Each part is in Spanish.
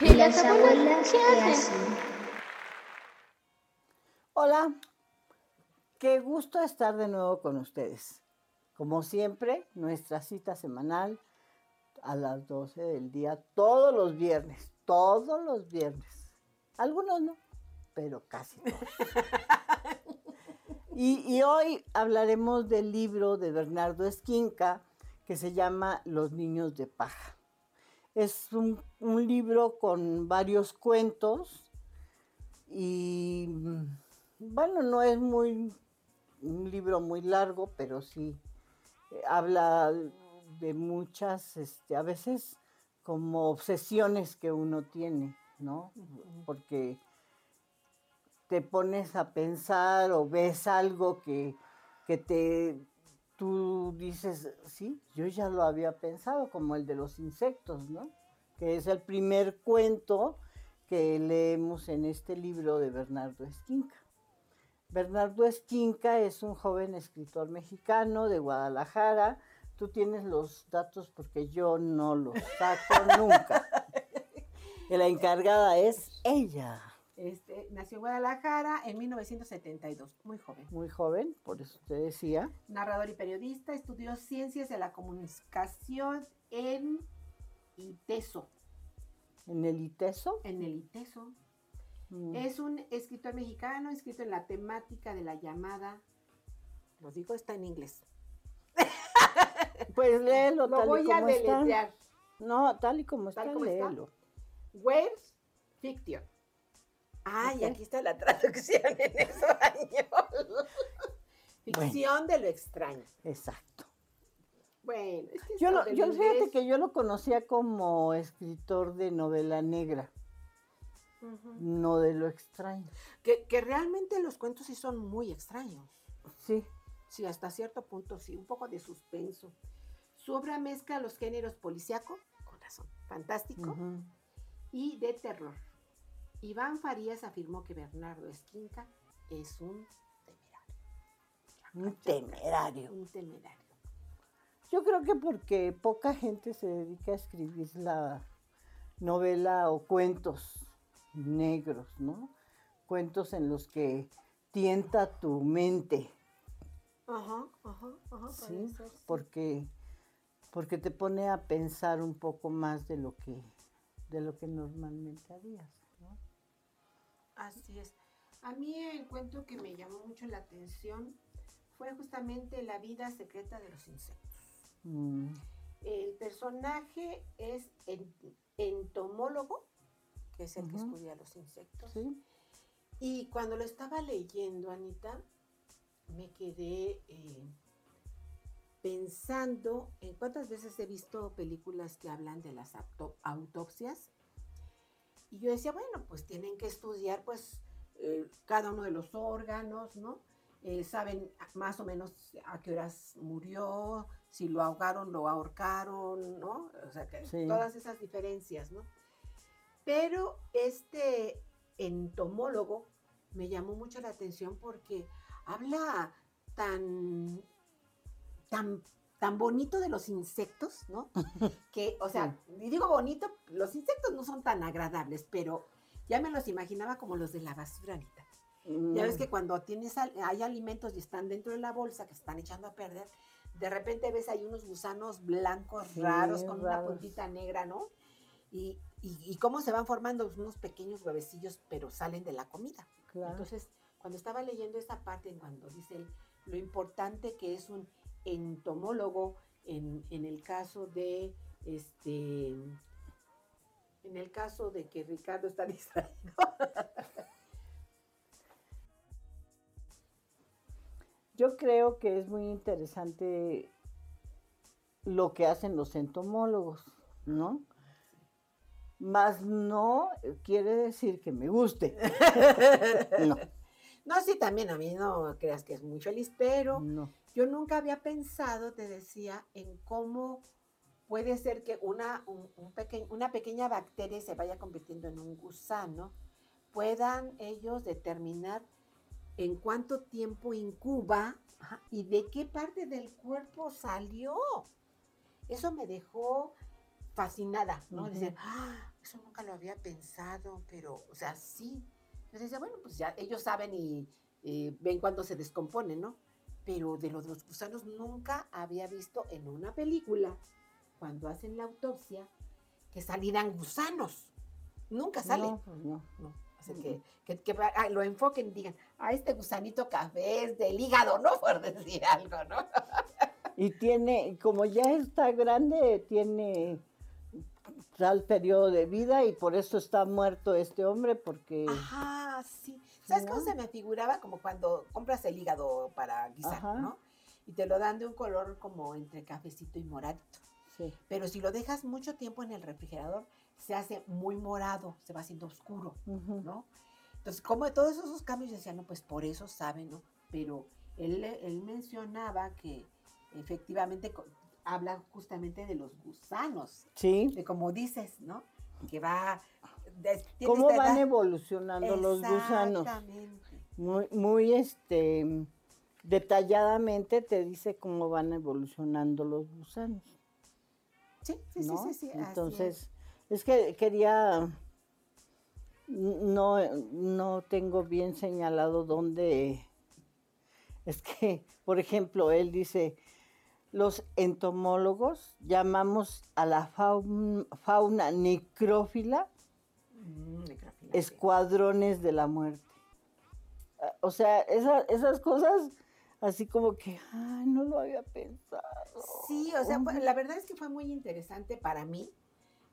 ¿Y las abuelas qué hacen? Hola, qué gusto estar de nuevo con ustedes. Como siempre, nuestra cita semanal a las 12 del día, todos los viernes, todos los viernes. Algunos no, pero casi todos. y, y hoy hablaremos del libro de Bernardo Esquinca que se llama Los niños de paja. Es un, un libro con varios cuentos y bueno, no es muy un libro muy largo, pero sí eh, habla de muchas, este, a veces como obsesiones que uno tiene, ¿no? Porque te pones a pensar o ves algo que, que te, tú dices, sí, yo ya lo había pensado, como el de los insectos, ¿no? Que es el primer cuento que leemos en este libro de Bernardo Esquinca. Bernardo Esquinca es un joven escritor mexicano de Guadalajara. Tú tienes los datos porque yo no los saco nunca. Y la encargada es ella. Este, nació en Guadalajara en 1972, muy joven. Muy joven, por eso te decía. Narrador y periodista, estudió ciencias de la comunicación en ITESO. En el ITESO. En el ITESO. Mm. Es un escritor mexicano escrito en la temática de la llamada, lo digo, está en inglés. Pues léelo Lo tal voy y a como está. deletrear. No, tal y como Tal está, como está. léelo. Words Fiction. Ah, y Ok. aquí está la traducción en español. Ficción de lo extraño. Exacto. Bueno, es que Yo, lo, fíjate que yo lo conocía como escritor de novela negra, no de lo extraño. que, que realmente los cuentos sí son muy extraños. Sí. Sí, hasta cierto punto sí, un poco de suspenso. Su obra mezcla los géneros policíaco, con razón, fantástico y de terror. Iván Farías afirmó que Bernardo Esquinca es un temerario. Un temerario. Un temerario. Yo creo que porque poca gente se dedica a escribir la novela o cuentos negros, ¿no? Cuentos en los que tienta tu mente, Ajá, ajá, ajá. ¿sí? puede ser, sí. Porque, porque te pone a pensar un poco más de lo que, de lo que normalmente harías. Así es. A mí el cuento que me llamó mucho la atención fue justamente La vida secreta de los insectos. Mm, El personaje es entomólogo, que es el que estudia los insectos. ¿sí? Y cuando lo estaba leyendo, Anita, me quedé eh, pensando en cuántas veces he visto películas que hablan de las auto- autopsias. Y yo decía, bueno, pues tienen que estudiar pues eh, cada uno de los órganos, ¿no? Eh, saben más o menos a qué horas murió, si lo ahogaron, lo ahorcaron, ¿no? O sea, que Sí. todas esas diferencias, ¿no? Pero este entomólogo me llamó mucho la atención porque habla tan, tan, tan bonito de los insectos, ¿no? Que, o sea, y digo bonito, los insectos no son tan agradables, pero ya me los imaginaba como los de la basura, Anita. Ya ves Mm, que cuando tienes hay alimentos y están dentro de la bolsa que se están echando a perder, de repente ves ahí unos gusanos blancos Sí, raros con una puntita negra, ¿no? Y, y- y cómo se van formando unos pequeños huevecillos, pero salen de la comida. claro. Entonces, cuando estaba leyendo esta parte, cuando dice él, lo importante que es un entomólogo en, en el caso de este en el caso de que Ricardo está distraído. Yo creo que es muy interesante lo que hacen los entomólogos, ¿no? Más no quiere decir que me guste. No, No, sí, también a mí no creas que es muy feliz, pero no. Yo nunca había pensado, te decía, en cómo puede ser que una, un- un peque- una pequeña bacteria se vaya convirtiendo en un gusano, puedan ellos determinar en cuánto tiempo incuba ajá, y de qué parte del cuerpo salió. Eso me dejó fascinada, ¿no? Ujú. Decían, "Ah, eso nunca lo había pensado, pero, o sea, sí. Yo decía, bueno, pues ya ellos saben y eh, ven cuando se descompone, ¿no? Pero de lo de los gusanos nunca había visto en una película, cuando hacen la autopsia, que salieran gusanos. Nunca salen. No, pues no. No, así que, que, ah, lo enfoquen y digan, a este gusanito café es del hígado, ¿no? Por decir algo, ¿no? Y tiene, como ya está grande, tiene tal periodo de vida y por eso está muerto este hombre, porque... Ajá. ¿Sabes cómo se me figuraba? Como cuando compras el hígado para guisar, Ajá. ¿no? Y te lo dan de un color como entre cafecito y moradito. Sí. Pero si lo dejas mucho tiempo en el refrigerador, se hace muy morado, se va haciendo oscuro. ¿no? Entonces, como de todos esos cambios, yo decía, no, pues por eso saben, ¿no? Pero él, él mencionaba que efectivamente habla justamente de los gusanos, Sí. de como dices, ¿no? Que va... ¿Cómo van edad- evolucionando los gusanos? Muy, muy este detalladamente te dice cómo van evolucionando los gusanos. Sí, sí, sí, ¿no? sí, sí. Entonces, es. que quería, no, no tengo bien señalado dónde, es que, por ejemplo, él dice, los entomólogos llamamos a la faun- fauna necrófila Mm, escuadrones de la muerte. Ah, O sea, esa- esas cosas así como que, ay, no lo había pensado. Sí, o sea, fue- la verdad es que fue muy interesante para mí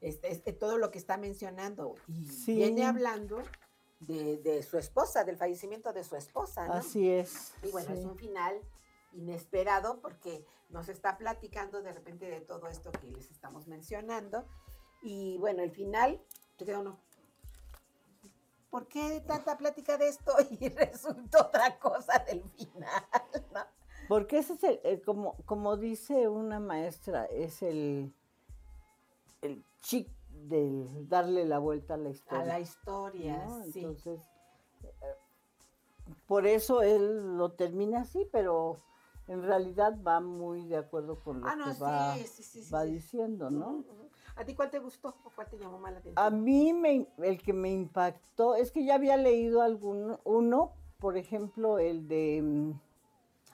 este, este, todo lo que está mencionando. Y Sí. viene hablando de, de su esposa, del fallecimiento de su esposa, ¿no? Así es. Y bueno, es un final inesperado porque nos está platicando de repente de todo esto que les estamos mencionando. Y bueno, el final, te queda uno. ¿Por qué tanta plática de esto? Y resultó otra cosa del final, ¿no? Porque ese es el, el- como, como dice una maestra, es el, el chic del darle la vuelta a la A historia. la historia, ¿no? sí. Entonces, eh, por eso él lo termina así, pero en realidad va muy de acuerdo con lo Ah, no, que sí, va, sí, sí, sí, va diciendo, ¿no? Ujú. ¿A ti cuál te gustó o cuál te llamó más la atención? A mí me, el que me impactó es que ya había leído algún, uno, por ejemplo, el de, mm,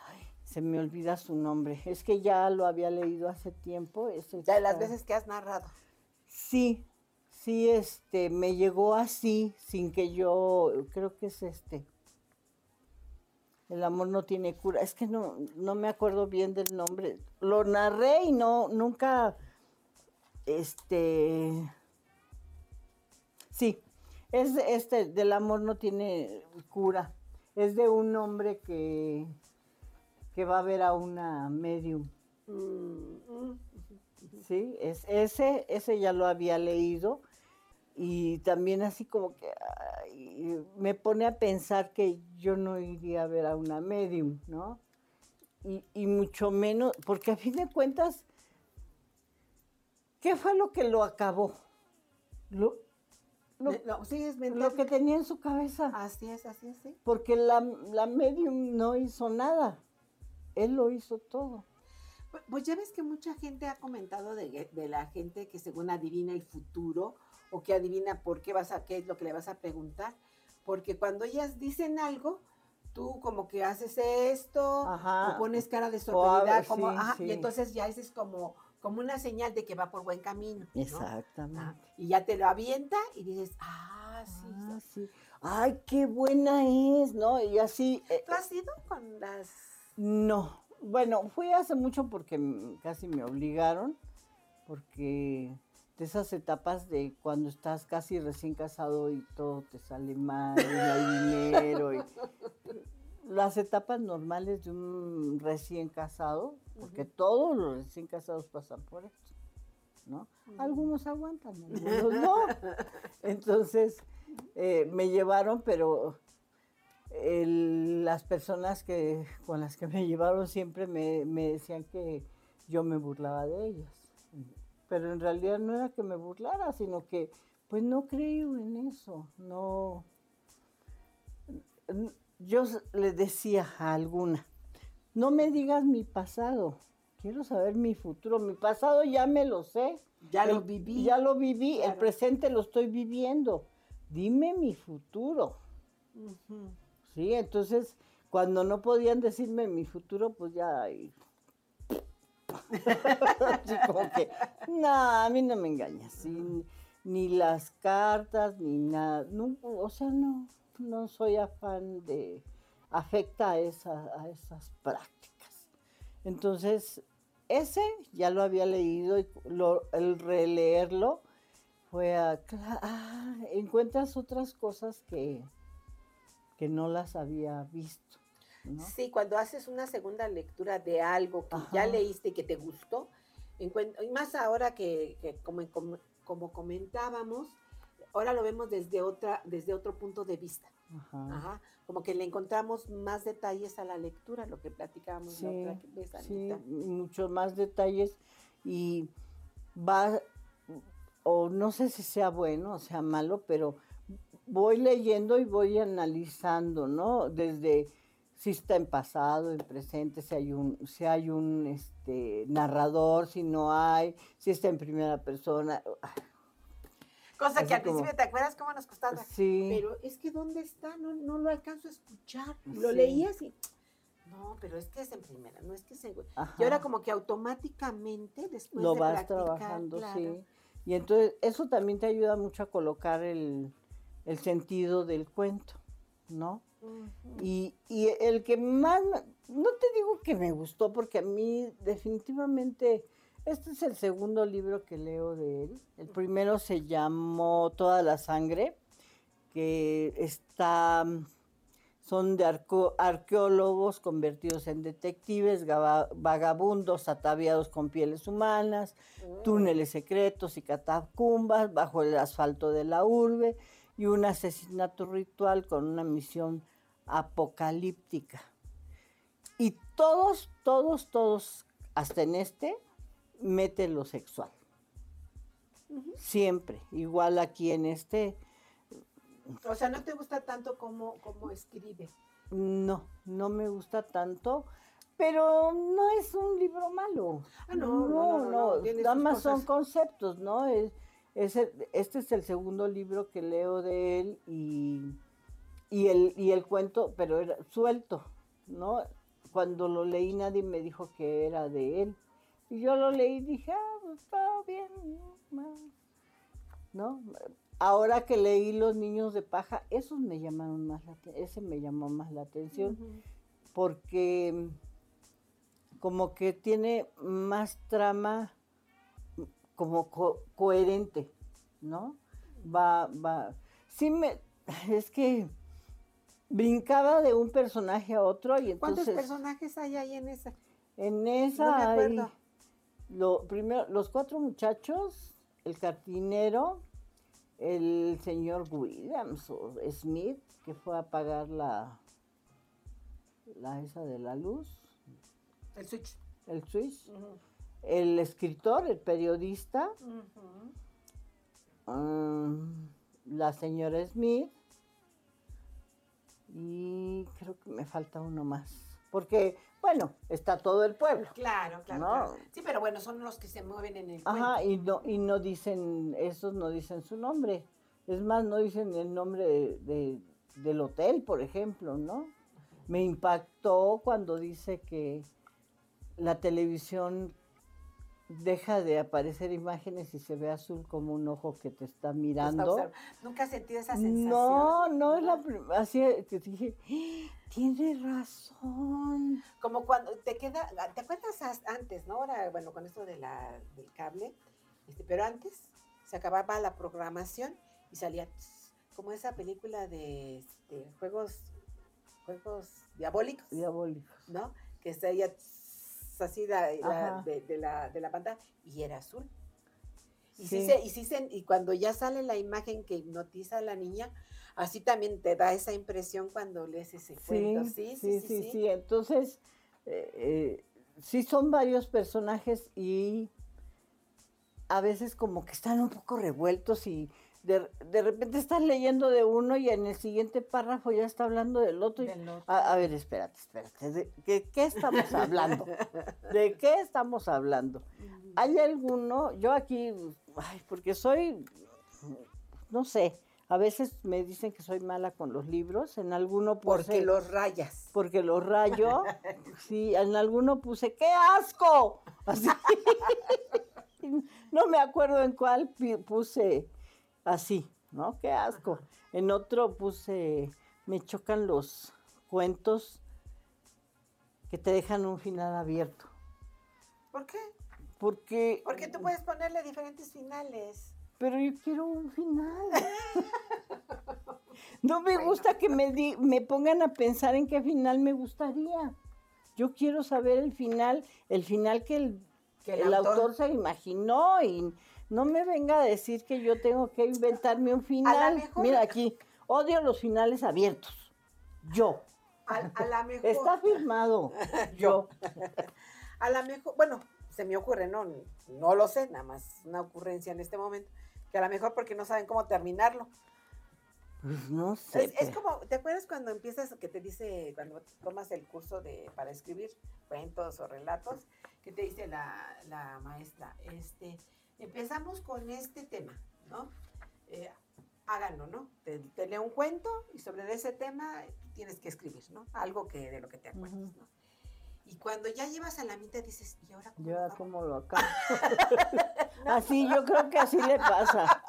ay, se me olvida su nombre, es que ya lo había leído hace tiempo. ese Ya de las veces que has narrado. Sí, sí, este, me llegó así, sin que yo, creo que es este. El amor no tiene cura. Es que no, no me acuerdo bien del nombre. Lo narré y no, nunca, este, sí, es este, del amor no tiene cura. Es de un hombre que, que va a ver a una medium. Mm, mm, Sí, es, ese, ese ya lo había leído y también así como que ay, me pone a pensar que yo no iría a ver a una medium, ¿no? Y, y mucho menos, porque a fin de cuentas, ¿qué fue lo que lo acabó? Lo, lo, no, sí, es lo que tenía en su cabeza, Así es, así es, sí. porque la, la medium no hizo nada, él lo hizo todo. Pu- Pues ya ves que mucha gente ha comentado de, de la gente que según adivina el futuro o que adivina por qué vas a, qué es lo que le vas a preguntar. Porque cuando ellas dicen algo, tú como que haces esto Ajá. o pones cara de sorprendida, como, sí, ajá, sí. y entonces ya ese es como, como una señal de que va por buen camino. ¿no? Exactamente. Ah, y ya te lo avienta y dices, ah, sí. Ah, sí. Ay, qué buena es, ¿no? Y así, eh, ¿Tú has ido con las... no. Bueno, fui hace mucho porque casi me obligaron, porque de esas etapas de cuando estás casi recién casado y todo te sale mal, y no hay dinero, las etapas normales de un recién casado, porque todos los recién casados pasan por esto, ¿no? Algunos aguantan, algunos no. Entonces, eh, me llevaron, pero el- las personas que con las que me llevaron siempre me, me decían que yo me burlaba de ellas. Pero en realidad no era que me burlara, sino que pues no creo en eso. No. Yo le decía a alguna, no me digas mi pasado, quiero saber mi futuro. Mi pasado ya me lo sé, Ya lo viví. Ya lo viví, el presente lo estoy viviendo. Dime mi futuro. Sí, entonces cuando no podían decirme mi futuro, pues ya. como que, no, a mí no me engañas. sí, ni las cartas, ni nada. No, o sea, no, no soy afán de. afecta a, esa- a esas prácticas. Entonces, ese ya lo había leído y lo- el releerlo fue a. ah, encuentras otras cosas que, que no las había visto. ¿no? Sí, cuando haces una segunda lectura de algo que ya leíste y que te gustó, y más ahora que, que como, como, como comentábamos, ahora lo vemos desde, otra, desde otro punto de vista. Ajá. Ajá, como que le encontramos más detalles a la lectura, lo que platicábamos la Sí, otra vez, sí, muchos más detalles y va, o no sé si sea bueno o sea malo, pero voy leyendo y voy analizando, ¿no? Desde si está en pasado, en presente, si hay un, si hay un este, narrador, si no hay, si está en primera persona. Cosa Así que al como- principio, ¿te acuerdas cómo nos costaba? Sí, Pero es que ¿dónde está? No, no lo alcanzo a escuchar. Lo leías y... No, pero es que es en primera, no es que se... Y ahora como que automáticamente, después lo de vas practicar, trabajando, claro, sí. Y entonces eso también te ayuda mucho a colocar el, el sentido del cuento, ¿no? Y, y el que más, no te digo que me gustó, porque a mí definitivamente, este es el segundo libro que leo de él. El primero se llamó Toda la sangre, que está, son de arco- arqueólogos convertidos en detectives, vagabundos ataviados con pieles humanas, túneles secretos y catacumbas bajo el asfalto de la urbe y un asesinato ritual con una misión apocalíptica. Y todos, todos, todos, hasta en este, mete lo sexual. Siempre. Igual aquí en este, O sea, no te gusta tanto como, como escribe. no, no me gusta tanto. Pero no es un libro malo. Ah, no, no, no, Nada más son conceptos, ¿no? Es, es el- este es el segundo libro que leo de él y, y, el, y el cuento, pero era suelto, ¿no? Cuando lo leí nadie me dijo que era de él. Y yo lo leí y dije, ah, pues, está bien, ¿no? Ahora que leí Los Niños de Paja, esos me llamaron más la ese me llamó más la atención porque como que tiene más trama como co- coherente, ¿no? Va, va. Sí me, es que brincaba de un personaje a otro y ¿Cuántos entonces personajes hay ahí en esa? en esa No me hay acuerdo. Lo primero los cuatro muchachos, el cartinero, el señor Williams o Smith que fue a pagar la la esa de la luz, El switch. el switch, el escritor, el periodista, mm, la señora Smith. Y creo que me falta uno más. Porque, bueno, está todo el pueblo. Claro, claro, No. claro. Sí, pero bueno, son los que se mueven en el Ajá, cuento. y no, y no dicen, esos no dicen su nombre. Es más, no dicen el nombre de- de- del hotel, por ejemplo, ¿no? Me impactó cuando dice que la televisión deja de aparecer imágenes y se ve azul como un ojo que te está mirando. Nunca has sentido esa sensación. No, no es la así que dije, "Ah, tiene razón. Como cuando te queda, ¿te acuerdas as- antes, no? Ahora, bueno, con esto de la, del cable, este, pero antes se acababa la programación y salía tss, como esa película de este, juegos, juegos diabólicos, Diabólicos. ¿no? Que salía tss, así la- la- de, de la, de la pantalla y era azul. Y, sí. Sí. se, y, sí se- y cuando ya sale la imagen que hipnotiza a la niña, así también te da esa impresión cuando lees ese cuento. Sí, sí, sí. sí. Entonces, eh, eh, sí son varios personajes y a veces como que están un poco revueltos y de, de repente estás leyendo de uno y en el siguiente párrafo ya está hablando del otro. y- Del otro. A, a ver, espérate, espérate. ¿De qué, qué estamos hablando? ¿De qué estamos hablando? ¿Hay alguno? Yo aquí, ay, porque soy, no sé, a veces me dicen que soy mala con los libros, en alguno puse, Porque los rayas. porque los rayo, sí, en alguno puse, ¡qué asco! Así. No me acuerdo en cuál puse así, ¿no? ¡Qué asco! En otro puse, me chocan los cuentos que te dejan un final abierto. ¿Por qué? Porque, Porque tú puedes ponerle diferentes finales. pero yo quiero un final. No me gusta que me, di- me pongan a pensar en qué final me gustaría. Yo quiero saber el final, el final que el, Que el autor... se imaginó y no me venga a decir que yo tengo que inventarme un final. Mira aquí, odio los finales abiertos. Yo. A, a la mejor. Está firmado. Yo. A lo mejor, bueno, se me ocurre, no, no lo sé, nada más una ocurrencia en este momento, que a lo mejor porque no saben cómo terminarlo. Pues no sé. Es, es como, ¿te acuerdas cuando empiezas, que te dice, cuando tomas el curso de para escribir cuentos o relatos, que te dice la, la maestra, este, empezamos con este tema, ¿no? Eh, háganlo, ¿no? Te, te lee un cuento y sobre ese tema tienes que escribir, ¿no? Algo que de lo que te acuerdas. ¿no? Y cuando ya llevas a la mitad dices, ¿y ahora cómo Yo lo a hago?". cómo lo acabo. Así, yo creo que así le pasa.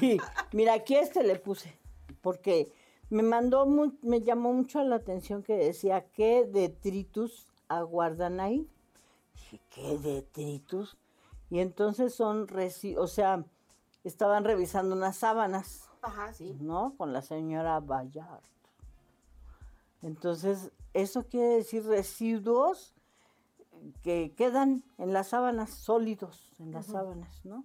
Y mira, aquí este le puse, porque me mandó, mu- me llamó mucho la atención que decía, ¿qué detritus aguardan ahí? Dije, ¿qué detritus? Y entonces son, resi- o sea, estaban revisando unas sábanas. Ajá, sí. ¿no? Con la señora Bayard. Entonces, eso quiere decir residuos que quedan en las sábanas, sólidos en las sábanas, ¿no?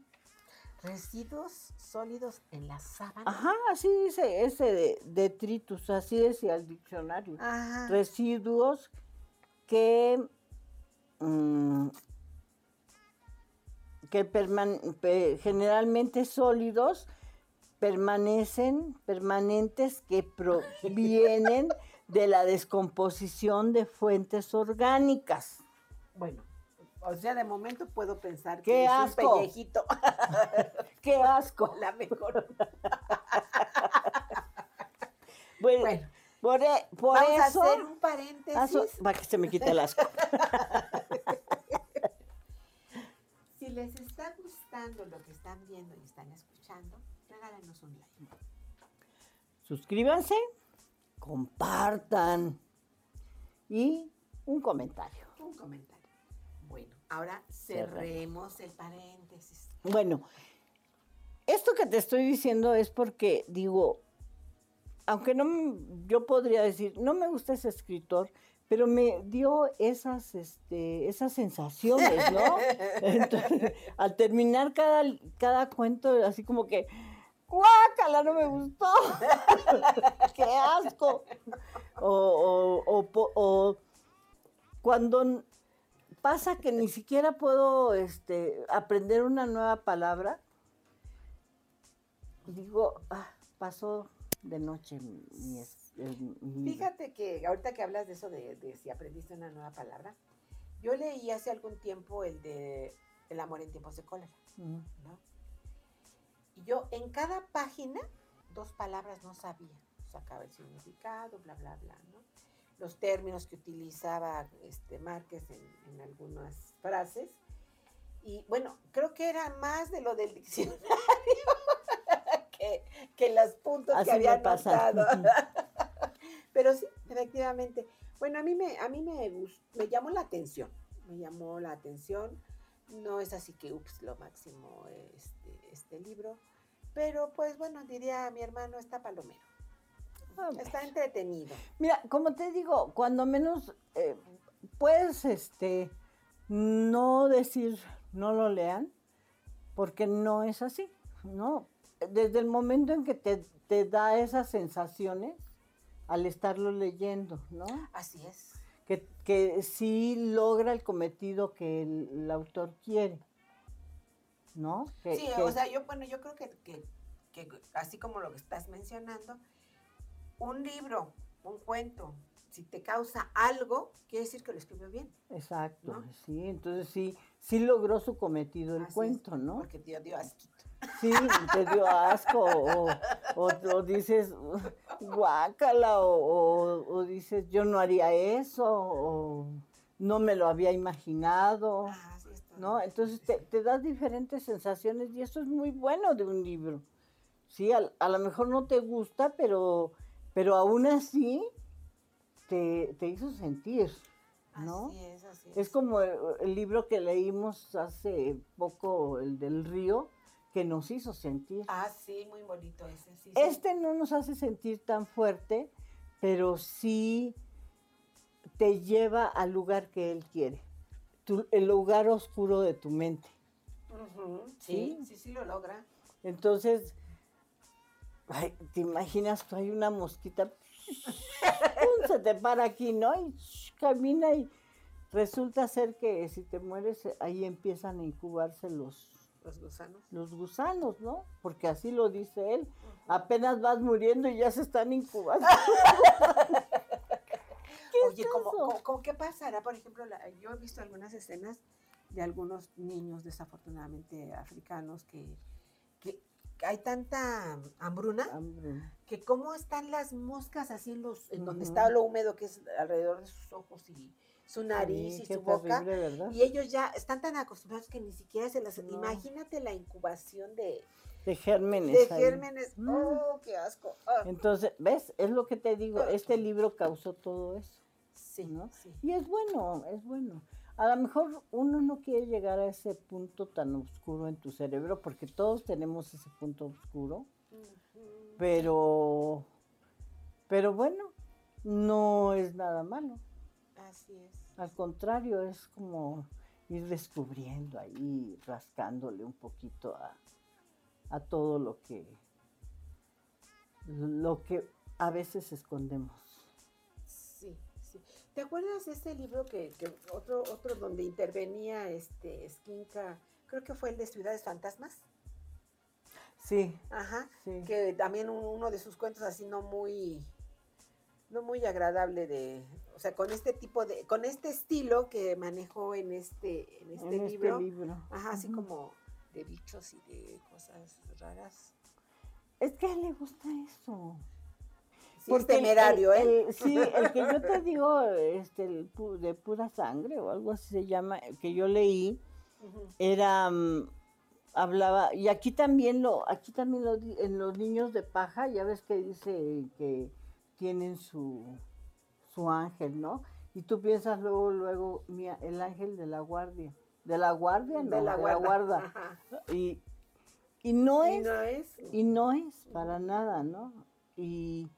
Residuos sólidos en la sábana. Ajá, así dice ese de, detritus, así decía el diccionario. Ajá. Residuos que, mm, que generalmente sólidos permanecen, permanentes que provienen de la descomposición de fuentes orgánicas. Bueno, o sea, de momento puedo pensar ¡Qué que es asco! un pellejito. ¡Qué asco! la mejor. Bueno, Bueno, por, e- por vamos eso, a hacer un paréntesis. eso- para que se me quite el asco. gustando lo que están viendo y están escuchando, regálenos un like. Suscríbanse, compartan y un comentario. Un comentario. Bueno, ahora cerremos el paréntesis. Bueno, esto que te estoy diciendo es porque digo, aunque no, yo podría decir, no me gusta ese escritor, pero me dio esas, este, esas sensaciones, ¿no? Entonces, al terminar cada, cada cuento, así como que, ¡guácala! No me gustó. ¡Qué asco! O, o- o cuando pasa que ni siquiera puedo este, aprender una nueva palabra, digo, ah, pasó de noche mi, mi- Fíjate que ahorita que hablas de eso de, de si aprendiste una nueva palabra, yo leí hace algún tiempo el de El amor en tiempos de cólera. ¿no? Y yo en cada página dos palabras no sabía, sacaba el significado, bla, bla, bla, ¿no? Los términos que utilizaba este Márquez en, en algunas frases. Y bueno, creo que era más de lo del diccionario que, que los puntos Así que había pasa. Pero sí, efectivamente. Bueno, a mí me, a mí me, me llamó la atención. Me llamó la atención. No es así que, ups, lo máximo este, este libro. Pero pues bueno, diría mi hermano, está palomero. Ah, Está entretenido. Mira, como te digo, cuando menos eh, puedes este, no decir no lo lean, porque no es así, ¿no? Desde el momento en que te, te da esas sensaciones al estarlo leyendo, ¿no? Así es. Que, que sí logra el cometido que el, el autor quiere, ¿no? Que- Sí, que- o sea, yo, bueno, yo creo que, que, que así como lo que estás mencionando, un libro, un cuento, si te causa algo, quiere decir que lo escribió bien. Exacto, ¿no? sí, entonces sí, sí logró su cometido el Así es, cuento, ¿no? Porque te dio asquito. Sí, te dio asco, o, o- o dices guácala, o, o- dices yo no haría eso, o no me lo había imaginado, Ah, sí está. ¿no? Entonces te, te da diferentes sensaciones y eso es muy bueno de un libro. Sí, a, a lo mejor no te gusta, pero, pero aún así te, te hizo sentir, ¿no? Así es, así es. Es como el, el libro que leímos hace poco, el del río, que nos hizo sentir. Ah, sí, muy bonito ese, sí. sí. Este no nos hace sentir tan fuerte, pero sí te lleva al lugar que él quiere, tu- el lugar oscuro de tu mente. Sí, ¿Sí? sí, sí lo logra. Entonces, ay, te imaginas, tú hay una mosquita, ¡pum! se te para aquí, ¿no? Y camina y resulta ser que si te mueres, ahí empiezan a incubarse los, Los gusanos. los gusanos, ¿no? Porque así lo dice él. Apenas vas muriendo y ya se están incubando. Oye, es ¿cómo, eso? cómo- cómo- qué pasará? Por ejemplo, la- yo he visto algunas escenas de algunos niños desafortunadamente africanos que, que hay tanta hambruna que cómo están las moscas así en, los, en donde está lo húmedo que es alrededor de sus ojos y su nariz Sí, y su boca. Y ellos ya están tan acostumbrados que ni siquiera se las... No. Imagínate la incubación de, De gérmenes. de ahí. gérmenes. Mm. ¡Oh, qué asco! Ah, Entonces, ¿ves? Es lo que te digo. Este libro causó todo eso. sí, ¿no? sí. Y es bueno, es bueno. A lo mejor uno no quiere llegar a ese punto tan oscuro en tu cerebro, porque todos tenemos ese punto oscuro, pero, pero bueno, no es nada malo. Así es. Al contrario, es como ir descubriendo ahí, rascándole un poquito a, a todo lo que, lo que a veces escondemos. Sí, sí. ¿Te acuerdas de ese libro que, que otro, otro donde intervenía este Skinka? Creo que fue el de Ciudades Fantasmas. Sí, Ajá. sí. Que también un- uno de sus cuentos así no muy, no muy agradable de, o sea, con este tipo de, con este estilo que manejó en este, en este en libro. este libro. Ajá, así como de bichos y de cosas raras. Es que a él le gusta eso. Sí, es temerario, el- ¿eh? el- sí, el que yo te digo, este, el pu- de pura sangre o algo así se llama, que yo leí, era, mm, hablaba, y aquí también lo, aquí también lo, en los niños de paja, ya ves que dice que tienen su, su ángel, ¿no? Y tú piensas luego, luego, mira, el ángel de la guardia, de la guardia, no, de la guarda. Y, y no Y es no es. y no es para nada, ¿no? Y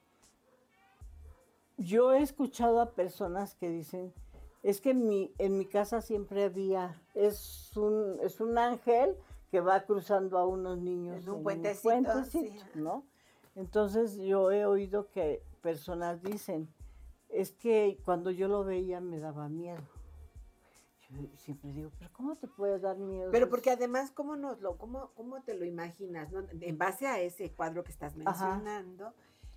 yo he escuchado a personas que dicen, es que en mi, en mi casa siempre había, es un, es un ángel que va cruzando a unos niños En un en puentecito, puentecito, sí. ¿no? Entonces yo he oído que personas dicen, es que cuando yo lo veía me daba miedo. Yo siempre digo, pero ¿cómo te puede dar miedo? Pero eso?" porque además, ¿cómo, nos lo, cómo, cómo te lo imaginas? no? En base a ese cuadro que estás Ajá. mencionando,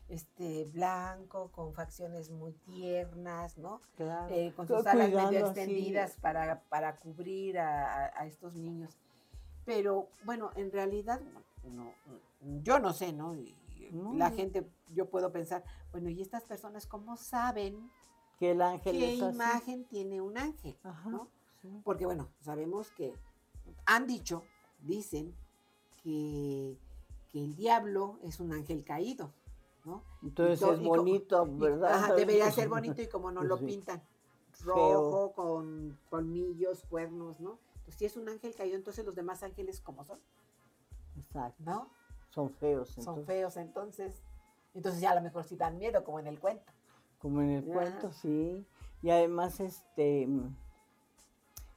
este blanco, con facciones muy tiernas, ¿no? Claro. Eh, con sus alas medio así. extendidas para, para cubrir a, estos niños. Pero bueno, en realidad, no, yo no sé, ¿no? Y No, la gente, yo puedo pensar, bueno, ¿y estas personas cómo saben que el ángel qué es así. imagen tiene un ángel? Ajá, ¿no? sí. Porque bueno, sabemos que han dicho, dicen que, que el diablo es un ángel caído, ¿no? Entonces to- es bonito, Y- ¿verdad? ajá, debería ser bonito y como no lo pintan Feo. rojo, con colmillos, cuernos, ¿no? Entonces si es un ángel caído, entonces los demás ángeles como son, Exacto. ¿no? Son feos, Son feos entonces. Entonces ya a lo mejor sí dan miedo, como en el cuento. como en el Ajá. cuento, sí. Y además, este, mm,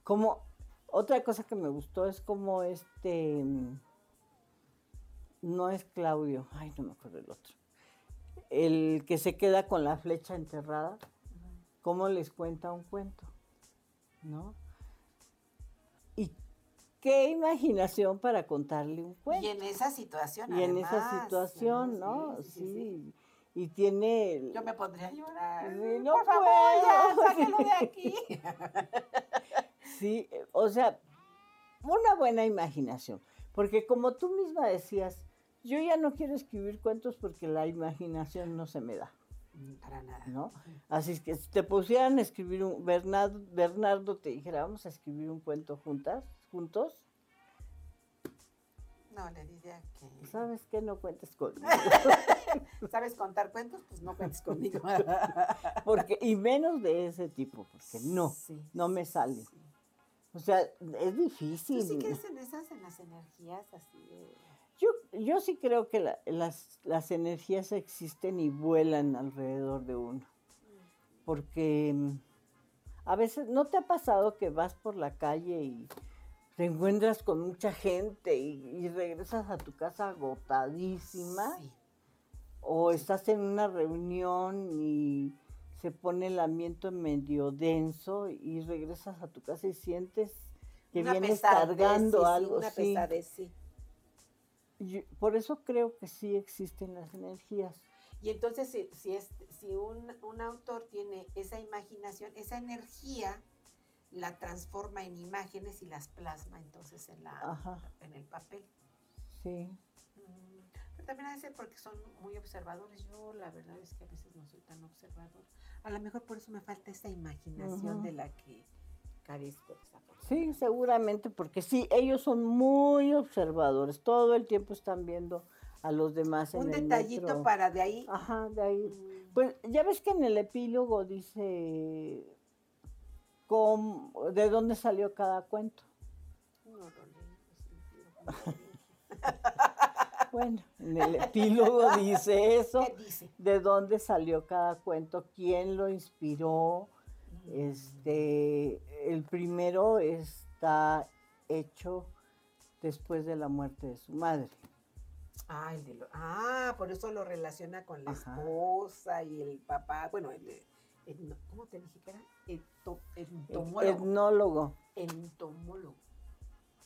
como, otra cosa que me gustó es como este, mm, no es Claudio, ay, no me acuerdo el otro, el que se queda con la flecha enterrada, cómo les cuenta un cuento, ¿no? Qué imaginación para contarle un cuento. Y en esa situación, Y en esa situación, ¿no? Sí, Sí, sí, sí, sí. Y tiene... Yo me pondría a llorar. Sí, no Por favor, ya, puedo. sáquenlo de aquí. Sí, eh, o sea, una buena imaginación. Porque como tú misma decías, yo ya no quiero escribir cuentos porque la imaginación no se me da, Mm, Para nada. ¿no? Así es que si te pusieran a escribir un... Bernardo, Bernardo te dijera, vamos a escribir un cuento juntas, juntos, No, le diría que. ¿sabes qué? No cuentes conmigo. ¿Sabes contar cuentos? Pues no cuentes conmigo. Porque, y menos de ese tipo, porque no, Sí, no me sale. sí. O sea, es ¿Tú difícil. sí crees en esas, en las energías así de... Yo, yo sí creo que la- las, las energías existen y vuelan alrededor de uno. Porque mm, a veces, ¿no te ha pasado que vas por la calle y te encuentras con mucha gente y, y regresas a tu casa agotadísima? Sí. O estás en una reunión y se pone el ambiente medio denso y regresas a tu casa y sientes que Una vienes pesadez, cargando sí, sí, algo una así. pesadez, sí. Yo- por eso creo que sí existen las energías. Y entonces, si, si, es, si un, un autor tiene esa imaginación, esa energía, la transforma en imágenes y las plasma entonces en, la, Ajá. en el papel. Sí. Mm, Pero también ha de ser porque son muy observadores. Yo la verdad es que a veces no soy tan observador. A lo mejor por eso me falta esa imaginación de la que carezco. Sí, seguramente, porque sí, ellos son muy observadores. Todo el tiempo están viendo a los demás en Un detallito para de ahí. Ajá, de ahí. mm, Pues ya ves que en el epílogo dice cómo- de dónde salió cada cuento. no. Bueno, en el epílogo dice eso, ¿Qué dice? de dónde salió cada cuento, quién lo inspiró. Este, el primero está hecho después de la muerte de su madre. Ah, el de lo- ah, por eso lo relaciona con la Ajá. esposa y el papá. Bueno, el, etno- ¿cómo te dije que era? Eto- entomólogo. Etnólogo, entomólogo.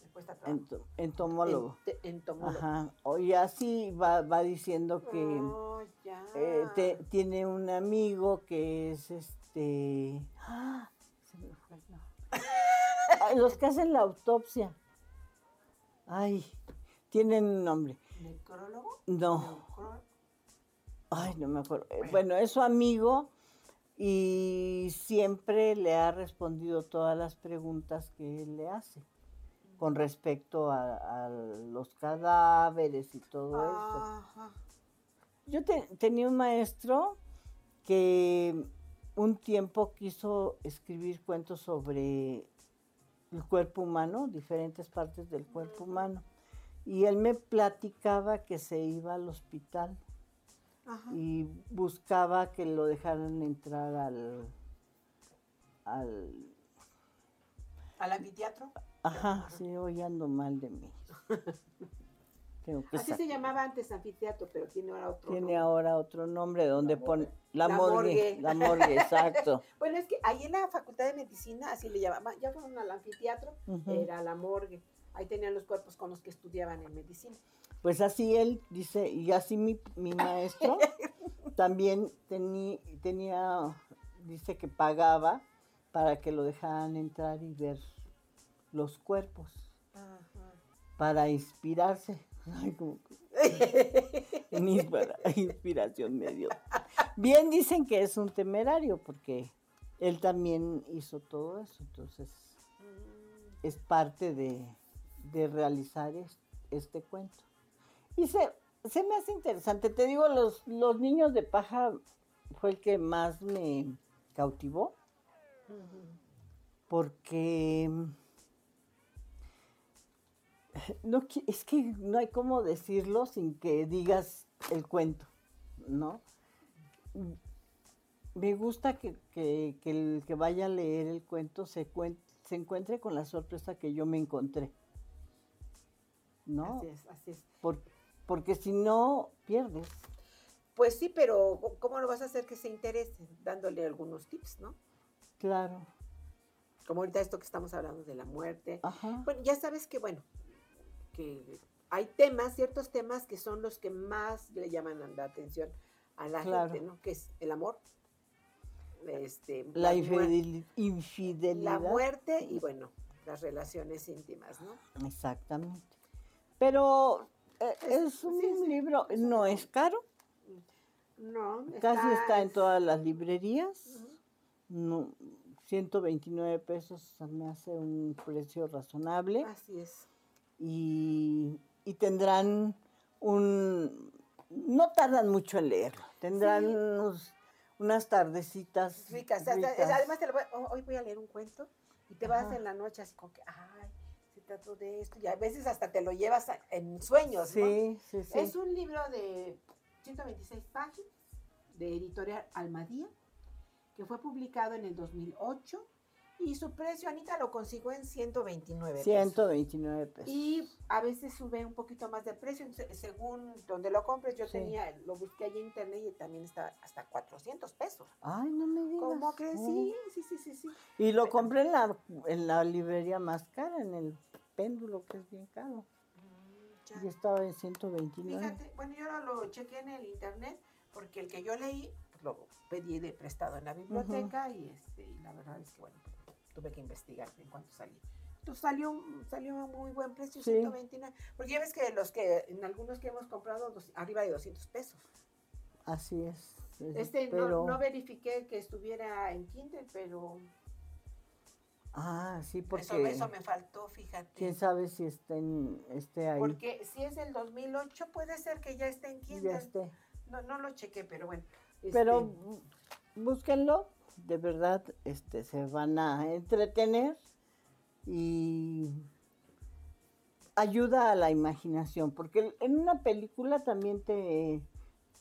Me cuesta trabajo. ento- entomólogo. Entomólogo. Ajá. O y así va, va diciendo que Oh, ya. eh, te- tiene un amigo que es este. ¡Ah! Se me fue Los que hacen la autopsia. Ay, tienen un nombre. ¿Necrólogo? No. Necro- Ay, no me acuerdo. Bueno. Bueno, es su amigo y siempre le ha respondido todas las preguntas que él le hace con respecto a, a los cadáveres y todo eso. Yo te- tenía un maestro que un tiempo quiso escribir cuentos sobre el cuerpo humano, diferentes partes del cuerpo humano. Y él me platicaba que se iba al hospital Ajá. y buscaba que lo dejaran entrar al, al ¿Al anfiteatro? ajá, sí, hoy ando mal de mí. Así se llamaba antes anfiteatro, pero tiene ahora otro tiene nombre. ahora otro nombre donde pone la, La morgue, la morgue, exacto. Bueno, es que ahí en la Facultad de Medicina, así le llamaban, ya fueron al anfiteatro, era la morgue. Ahí tenían los cuerpos con los que estudiaban en medicina. Pues así él dice, y así mi, mi maestro también tení- tenía, dice que pagaba para que lo dejaran entrar y ver los cuerpos, para inspirarse. Ay, como inspiración medio. Bien dicen que es un temerario porque él también hizo todo eso, entonces es parte de, de realizar es- este cuento. Y se, se me hace interesante, te digo, los, los niños de paja fue el que más me cautivó porque no, es que no hay cómo decirlo sin que digas el cuento, ¿no? Me gusta que, que- que el que vaya a leer el cuento se, cuen- se encuentre con la sorpresa que yo me encontré, ¿no? Así es, así es. Por- porque si no, pierdes. Pues sí, pero ¿cómo lo vas a hacer que se interese? Dándole algunos tips, ¿no? Claro. como ahorita esto que estamos hablando de la muerte. Ajá. Bueno, ya sabes que, bueno, que hay temas, ciertos temas que son los que más le llaman la atención a la Claro. gente, ¿no? Que es el amor, este, La infidel- infidelidad. la muerte y, bueno, las relaciones íntimas, ¿no? Exactamente. Pero Es- es un sí, sí, libro, es no es caro, No, casi está en todas las librerías. Ujú. No, 129 pesos me hace un precio razonable Así es. y, y tendrán un... No tardan mucho en leerlo, tendrán Sí. unos- unas tardecitas Ricas. Además, te lo voy- ho- hoy voy a leer un cuento y te vas en la noche así como que, se trató de esto. Y a veces hasta te lo llevas en sueños, ¿no? Sí, sí, sí. Es un libro de 126 páginas de editorial Almadía que fue publicado en el 2008 y su precio, Anita, lo consigo en 129 pesos. 129 pesos. Y a veces sube un poquito más de precio, se- según donde lo compres. Yo Sí. tenía, lo busqué allí en internet y también está hasta 400 pesos. Ay, no me digas. ¿Cómo crees? Oh. Sí, sí, sí, sí, sí. Y lo Pero- compré en la, en la librería más cara, en el péndulo, que es bien caro. Ya. Y estaba en 129. Fíjate, bueno, yo ahora lo chequé en el internet porque el que yo leí pues, lo pedí de prestado en la biblioteca y, este, y la verdad es que, bueno, tuve que investigar en cuánto salía. Entonces salió, salió a muy buen precio, Sí. 129. Porque ya ves que los que, en algunos que hemos comprado, dos- arriba de 200 pesos. Así es. es- Este, pero, no, no verifiqué que estuviera en Kindle, pero Ah, sí, porque eso, eso me faltó, fíjate. quién sabe si estén, esté ahí. Porque si es del 2008, puede ser que ya esté en Kindle. ya esté. No, no lo chequé, pero bueno. Pero este, búsquenlo, de verdad, este, se van a entretener y ayuda a la imaginación, porque en una película también te,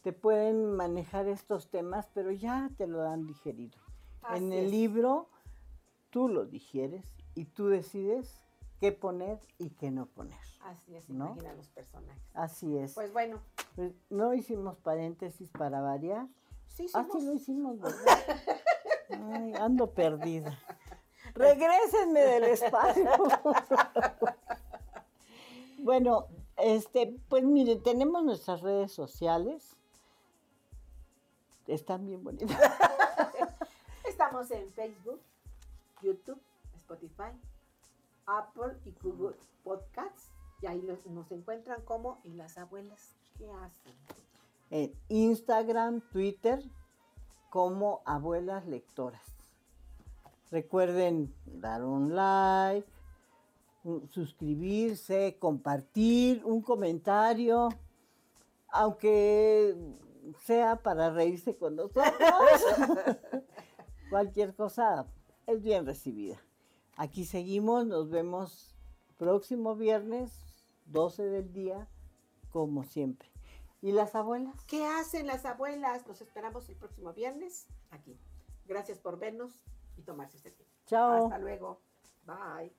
te pueden manejar estos temas, pero ya te lo han digerido. en el es. libro tú lo digieres y tú decides qué poner y qué no poner. Así es, ¿no? imagina los personajes. Así es. Pues bueno, Pues, no hicimos paréntesis para variar. sí, Ah, sí somos- lo hicimos, ¿verdad? Ay, ando perdida. Regrésenme del espacio. bueno, este, pues mire, tenemos nuestras redes sociales. Están bien bonitas. Estamos en Facebook, YouTube, Spotify, Apple y Google Podcasts. Y ahí los- nos encuentran como en las abuelas que hacen. En Instagram, Twitter, como abuelas lectoras. Recuerden dar un like, suscribirse, compartir, un comentario, aunque sea para reírse con nosotros. Cualquier cosa es bien recibida. Aquí seguimos, nos vemos próximo viernes, 12 del día, como siempre. ¿Y las abuelas? ¿Qué hacen las abuelas? Nos esperamos el próximo viernes aquí. Gracias por vernos y tomarse este tiempo. Chao. Hasta luego. Bye.